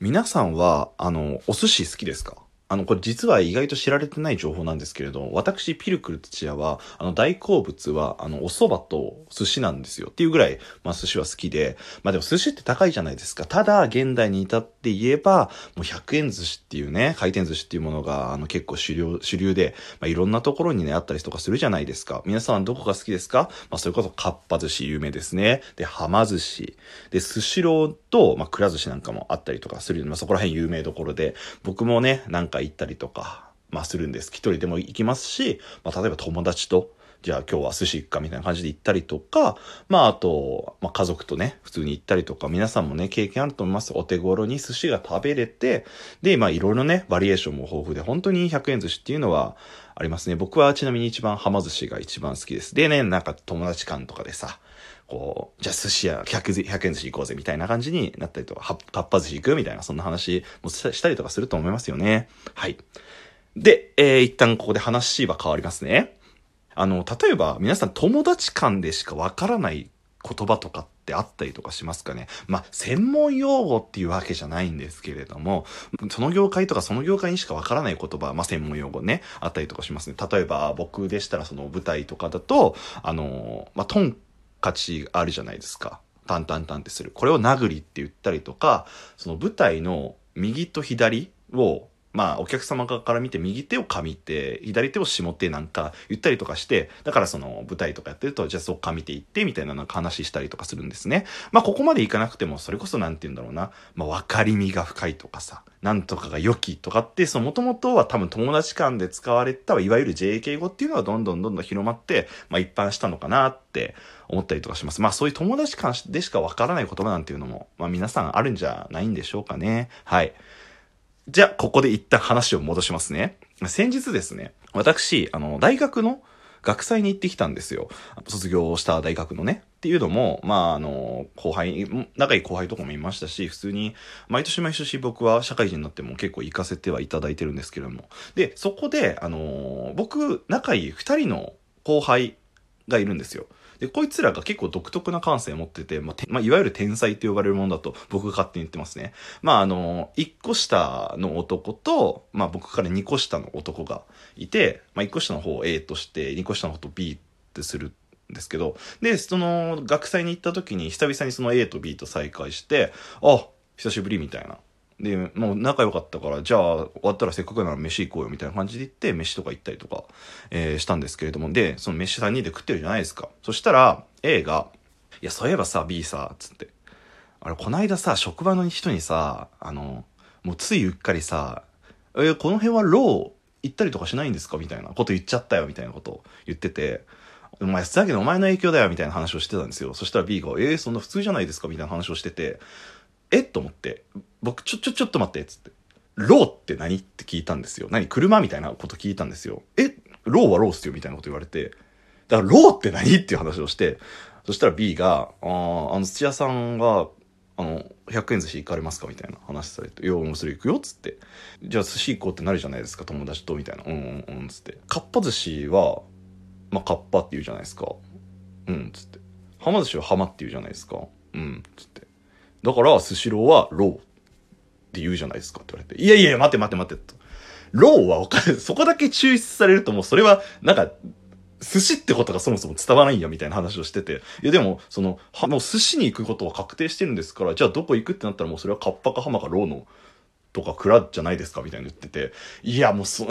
皆さんは、あの、お寿司好きですか？あの、これ実は意外と知られてない情報なんですけれど、私、ピルクル土屋は、あの、大好物は、あの、お蕎麦と寿司なんですよ。っていうぐらい、まあ、寿司は好きで、まあでも寿司って高いじゃないですか。ただ、現代に至って言えば、もう100円寿司っていうね、回転寿司っていうものが、あの、結構主流、主流で、まあ、いろんなところにね、あったりとかするじゃないですか。皆さんどこが好きですか？まあ、それこそ、かっぱ寿司有名ですね。で、はま寿司。で、寿司ローと、まあ、くら寿司なんかもあったりとかする、まあ、そこら辺有名どころで、僕もね、なんか行ったりとか、まあするんです。一人でも行きますし、まあ例えば友達と、じゃあ今日は寿司行くかみたいな感じで行ったりとか、まああと、まあ家族とね、普通に行ったりとか、皆さんもね、経験あると思います。お手頃に寿司が食べれて、で、まあいろいろね、バリエーションも豊富で、本当に100円寿司っていうのはありますね。僕はちなみに一番浜寿司が一番好きです。でね、なんか友達間とかでさ、こう、じゃあ寿司屋 100, 100円寿司行こうぜみたいな感じになったりとか、かっぱ寿司行くみたいな、そんな話もしたりとかすると思いますよね。はい。で、えー、一旦ここで話は変わりますね。あの、例えば皆さん友達間でしかわからない言葉とかってあったりとかしますかね。まあ、専門用語っていうわけじゃないんですけれども、その業界とかその業界にしかわからない言葉、まあ、専門用語ね、あったりとかしますね。例えば僕でしたらその舞台とかだと、あの、まあ、トン価値あるじゃないですか。タンタンタンってする。これを殴りって言ったりとか、その舞台の右と左をまあ、お客様から見て右手を噛みて、左手を下手なんか言ったりとかして、だからその舞台とかやってると、じゃあそっか見ていってみたいななんか話したりとかするんですね。まあ、ここまでいかなくても、それこそなんて言うんだろうな、まあ、分かりみが深いとかさ、なんとかが良きとかって、その元々は多分友達間で使われた、いわゆる JK 語っていうのはどんどんどんどん広まって、まあ、一般したのかなって思ったりとかします。まあ、そういう友達間でしか分からない言葉なんていうのも、まあ、皆さんあるんじゃないんでしょうかね。はい。じゃあ、ここで一旦話を戻しますね。先日ですね、私、あの、大学の学祭に行ってきたんですよ。卒業した大学のね。っていうのも、まあ、あの、後輩、仲いい後輩とかもいましたし、普通に、毎年毎年僕は社会人になっても結構行かせてはいただいてるんですけれども。で、そこで、あの、僕、仲いい二人の後輩がいるんですよ。で、こいつらが結構独特な感性を持ってて、まあ、まあ、いわゆる天才って呼ばれるものだと僕が勝手に言ってますね。まあ、あの、1個下の男と、まあ、僕から2個下の男がいて、まあ、1個下の方を A として、2個下の方と B ってするですけど、で、その、学祭に行った時に久々にその A と B と再会して、あ、久しぶりみたいな。で、もう仲良かったから、じゃあ終わったらせっかくなら飯行こうよみたいな感じで行って、飯とか行ったりとか、えー、したんですけれども、で、その飯3人で食ってるじゃないですか。そしたら、A が、いや、そういえばさ、B さ、つって。あれ、こないださ、職場の人にさ、あの、もうついうっかりさ、えこの辺はロー行ったりとかしないんですか？みたいなこと言っちゃったよ、みたいなことを言ってて、お前、だけどお前の影響だよ、みたいな話をしてたんですよ。そしたら B が、えー、そんな普通じゃないですか？みたいな話をしてて、え？と思って、僕、ちょ、ちょ、ちょっと待って、つって。ローって何？って聞いたんですよ。何？車？みたいなこと聞いたんですよ。え？ローはローっすよみたいなこと言われて。だからローって何？っていう話をして、そしたら B が、ああ、あの土屋さんが、あの、100円寿司行かれますか？みたいな話されて、いや、もうそれ行くよ？っつって。じゃあ寿司行こうってなるじゃないですか、友達と、みたいな。うんうんうん、つって。かっぱ寿司は、まあ、かっぱって言うじゃないですか。うん、つって。はま寿司ははまって言うじゃないですか。うん、つって。だから、スシローはローって言うじゃないですかって言われて。いやいや、待て待て待てと。ローはお金、そこだけ抽出されるともうそれは、なんか、寿司ってことがそもそも伝わらないんやみたいな話をしてて。いやでも、その、は、もう寿司に行くことは確定してるんですから、じゃあどこ行くってなったらもうそれはカッパかハマかローのとか蔵じゃないですかみたいな言ってて。いやもうそ、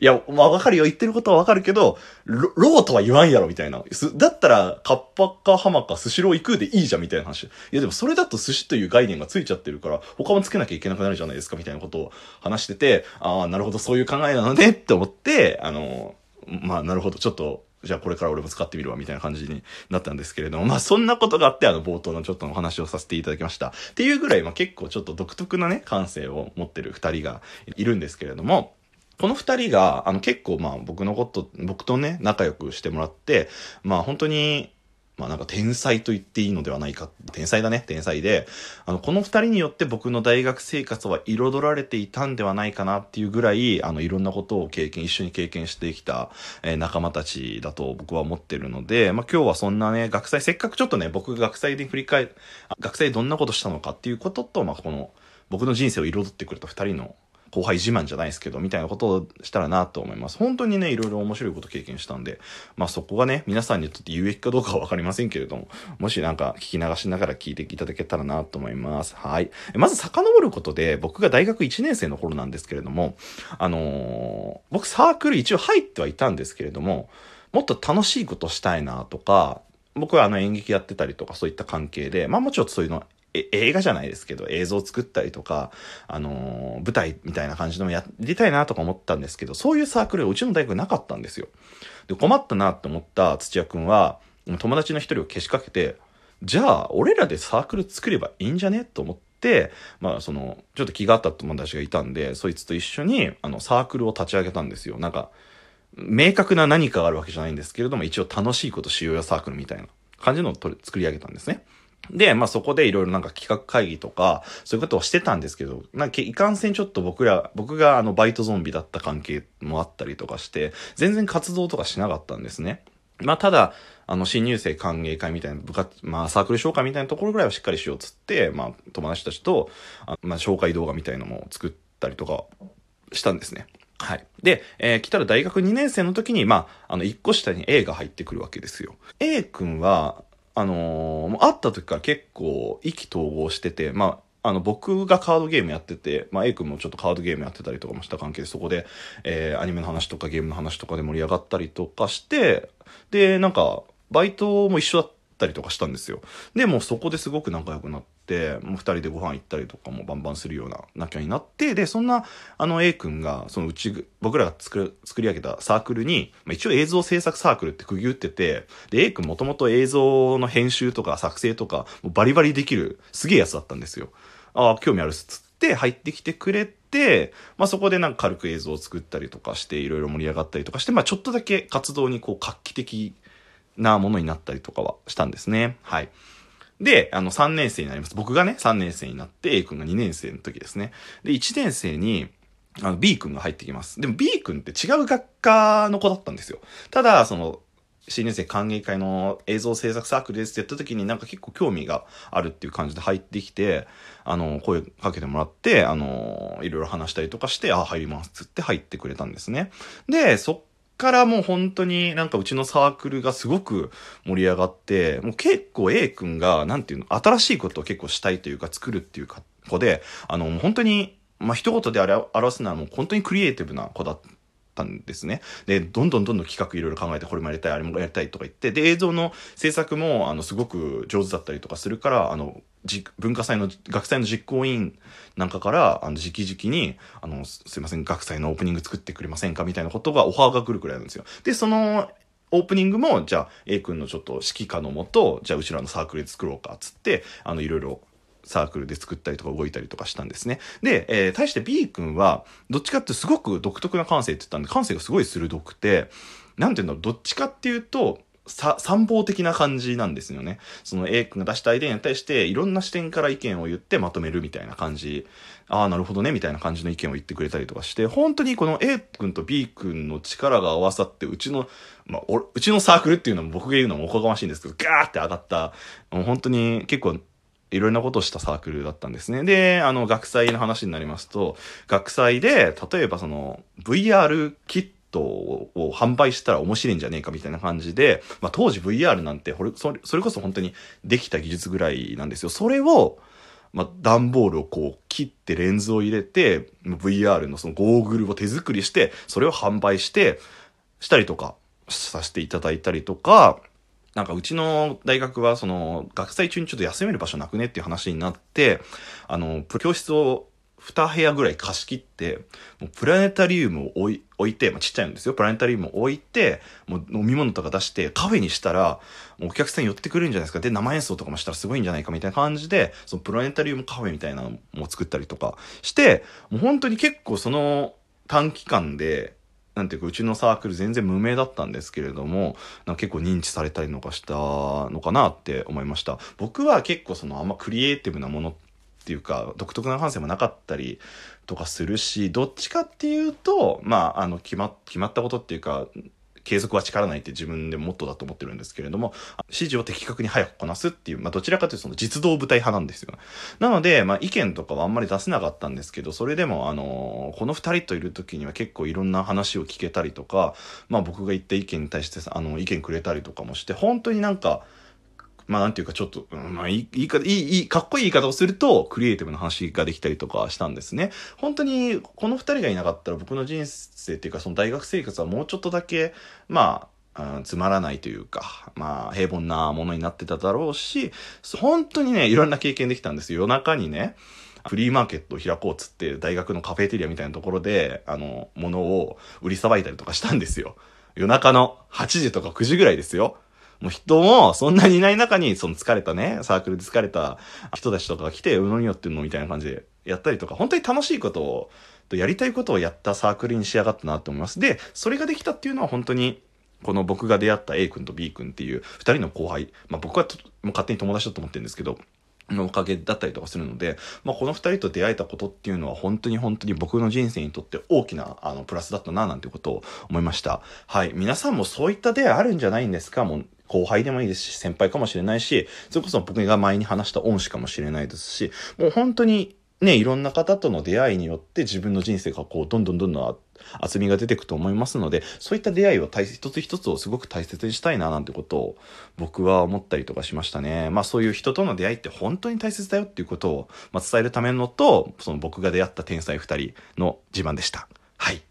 いや、まあわかるよ。言ってることはわかるけど、ロローとは言わんやろ、みたいな。だったら、カッパかハマかスシロー行くでいいじゃん、みたいな話。いや、でもそれだと寿司という概念がついちゃってるから、他もつけなきゃいけなくなるじゃないですか、みたいなことを話してて、ああ、なるほど、そういう考えなのね、って思って、あの、まあ、なるほど、ちょっと、じゃあこれから俺も使ってみるわ、みたいな感じになったんですけれども、まあそんなことがあって、あの冒頭のちょっとお話をさせていただきました。っていうぐらい、まあ結構ちょっと独特なね、感性を持ってる二人がいるんですけれども、この二人が、あの、結構、まあ、僕のこと、僕とね、仲良くしてもらって、まあ、本当に、まあなんか天才と言っていいのではないか。天才だね、天才で。あの、この二人によって僕の大学生活は彩られていたんではないかなっていうぐらい、あの、いろんなことを経験、一緒に経験してきた、えー、仲間たちだと僕は思ってるので、まあ今日はそんなね、学祭、せっかくちょっとね、僕が学祭で振り返、学祭どんなことしたのかっていうことと、まあこの、僕の人生を彩ってくれた二人の後輩自慢じゃないですけど、みたいなことをしたらなと思います。本当にね、いろいろ面白いこと経験したんで、まあそこがね、皆さんにとって有益かどうかはわかりませんけれども、もしなんか聞き流しながら聞いていただけたらなと思います。はい。まず遡ることで、僕が大学1年生の頃なんですけれども、あのー、僕サークル一応入ってはいたんですけれども、もっと楽しいことしたいなとか、僕はあの演劇やってたりとかそういった関係で、まあもちろんそういうの映画じゃないですけど、映像を作ったりとか、あのー、舞台みたいな感じのもやりたいなとか思ったんですけど、そういうサークルがうちの大学なかったんですよ。で、困ったなって思った土屋くんは、友達の一人をけしかけて、じゃあ、俺らでサークル作ればいいんじゃねと思って、まあ、その、ちょっと気があった友達がいたんで、そいつと一緒に、あの、サークルを立ち上げたんですよ。なんか、明確な何かがあるわけじゃないんですけれども、一応楽しいことしようよサークルみたいな感じのを作り上げたんですね。で、まあそこでいろいろなんか企画会議とか、そういうことをしてたんですけど、なんかいかんせんちょっと僕ら、僕があのバイトゾンビだった関係もあったりとかして、全然活動とかしなかったんですね。まあただ、あの新入生歓迎会みたいな部活、まあサークル紹介みたいなところぐらいはしっかりしようっつって、まあ友達たちと、あまあ紹介動画みたいなのも作ったりとかしたんですね。はい。で、えー、来たら大学2年生の時に、まあ、あの、1個下に A が入ってくるわけですよ。A 君は、あのー、会った時から結構意気投合してて、まあ、あの、僕がカードゲームやってて、まあ、A 君もちょっとカードゲームやってたりとかもした関係で、そこで、えー、アニメの話とかゲームの話とかで盛り上がったりとかして、で、なんか、バイトも一緒だったりとかしたんですよ。で、もそこですごく仲良くなって、もう二人でご飯行ったりとかもバンバンするような仲になって、で、そんな、あの A 君が、そのうち、僕らが作、り上げたサークルに、まあ、一応映像制作サークルって区切ってて、で、A 君もともと映像の編集とか作成とか、バリバリできる、すげえやつだったんですよ。ああ、興味あるっつって入ってきてくれて、まあそこでなんか軽く映像を作ったりとかして、いろいろ盛り上がったりとかして、まあちょっとだけ活動にこう画期的なものになったりとかはしたんですね。はい。で、あの、3年生になります。僕がね、3年生になって、A 君が2年生の時ですね。で、1年生に、あの、B 君が入ってきます。でも B 君って違う学科の子だったんですよ。ただ、その、新年生歓迎会の映像制作サークルですってやった時になんか結構興味があるっていう感じで入ってきて、あの、声かけてもらって、あの、いろいろ話したりとかして、あ、入りますっつって入ってくれたんですね。で、そっからもう本当になんかうちのサークルがすごく盛り上がって、もう結構 A 君が、なんていうの、新しいことを結構したいというか作るっていうか子で、あの、本当に、まあ、一言で表すならもう本当にクリエイティブな子だったんですね。で、どんどんどんどん企画いろいろ考えて、これもやりたい、あれもやりたいとか言って、で、映像の制作も、あの、すごく上手だったりとかするから、あの、文化祭の、学祭の実行委員なんかから、あの、直々に、あの、すいません、学祭のオープニング作ってくれませんかみたいなことがオファーが来るくらいなんですよ。で、その、オープニングも、じゃあ、A 君のちょっと指揮下のもと、じゃあ、うちらのサークルで作ろうか、つって、あの、いろいろ、サークルで作ったりとか動いたりとかしたんですね。で、えー、対して B 君は、どっちかってすごく独特な感性って言ったんで、感性がすごい鋭くて、なんていうんだろう、どっちかっていうと、さ参謀的な感じなんですよね。その A 君が出したアイデアに対していろんな視点から意見を言ってまとめるみたいな感じ。ああ、なるほどね、みたいな感じの意見を言ってくれたりとかして、本当にこの A 君と B 君の力が合わさって、うちの、まあ、うちのサークルっていうのも僕が言うのもおこがましいんですけど、ガーって上がった、もう本当に結構いろんなことをしたサークルだったんですね。で、あの、学祭の話になりますと、学祭で、例えばその、VR キットを販売したら面白いんじゃねえかみたいな感じで、まあ、当時 VR なんてそれ、それこそ本当にできた技術ぐらいなんですよ。それを、まあ、段ボールをこう切ってレンズを入れて、VR のそのゴーグルを手作りして、それを販売して、したりとかさせていただいたりとか、なんかうちの大学はその学祭中にちょっと休める場所なくねっていう話になって、あの、教室を2部屋ぐらい貸し切って、もうプラネタリウムを置い置いて、まあ、ちっちゃいんですよ。プラネタリウムを置いて、もう飲み物とか出してカフェにしたら、お客さん寄ってくるんじゃないですか。で、生演奏とかもしたらすごいんじゃないかみたいな感じで、そのプラネタリウムカフェみたいなのも作ったりとかして、もう本当に結構その短期間で、なんていうか、うちのサークル全然無名だったんですけれども、なんか結構認知されたりとかしたのかなって思いました。僕は結構そのあんまクリエイティブなものっていうか独特な感性もなかったりとかするしどっちかっていうとまああの決ま決まったことっていうか継続は力ないって自分でモットーだと思ってるんですけれども、指示を的確に早くこなすっていう、まあ、どちらかというとその実動部隊派なんですよ。なので、まあ、意見とかはあんまり出せなかったんですけど、それでも、あのー、この二人といる時には結構いろんな話を聞けたりとか、まあ、僕が言った意見に対して、あの、意見くれたりとかもして、本当になんか、まあなんていうかちょっと、まあいい、いいか、いい、いい、かっこいい言い方をすると、クリエイティブな話ができたりとかしたんですね。本当に、この二人がいなかったら僕の人生っていうか、その大学生活はもうちょっとだけ、まあ、うん、つまらないというか、まあ、平凡なものになってただろうし、本当にね、いろんな経験できたんですよ。夜中にね、フリーマーケットを開こうっつって、大学のカフェテリアみたいなところで、あの、物を売りさばいたりとかしたんですよ。夜中の8時とか9時ぐらいですよ。もう人もそんなにいない中に、その疲れたね、サークルで疲れた人たちとかが来て、うのによってんのみたいな感じでやったりとか、本当に楽しいことを、やりたいことをやったサークルに仕上がったなと思います。で、それができたっていうのは本当に、この僕が出会った A 君と B 君っていう二人の後輩、まあ僕はもう勝手に友達だと思ってるんですけど、のおかげだったりとかするので、まあ、この二人と出会えたことっていうのは本当に本当に僕の人生にとって大きなあのプラスだったななんてことを思いました。はい。皆さんもそういった出会いあるんじゃないんですか？もう後輩でもいいですし、先輩かもしれないし、それこそ僕が前に話した恩師かもしれないですし、もう本当にね、いろんな方との出会いによって自分の人生がこう、どんどんどんどん厚みが出てくと思いますので、そういった出会いを大一つ一つをすごく大切にしたいななんてことを僕は思ったりとかしましたね。まあそういう人との出会いって本当に大切だよっていうことを、ま、伝えるためのと、その僕が出会った天才二人の自慢でした。はい。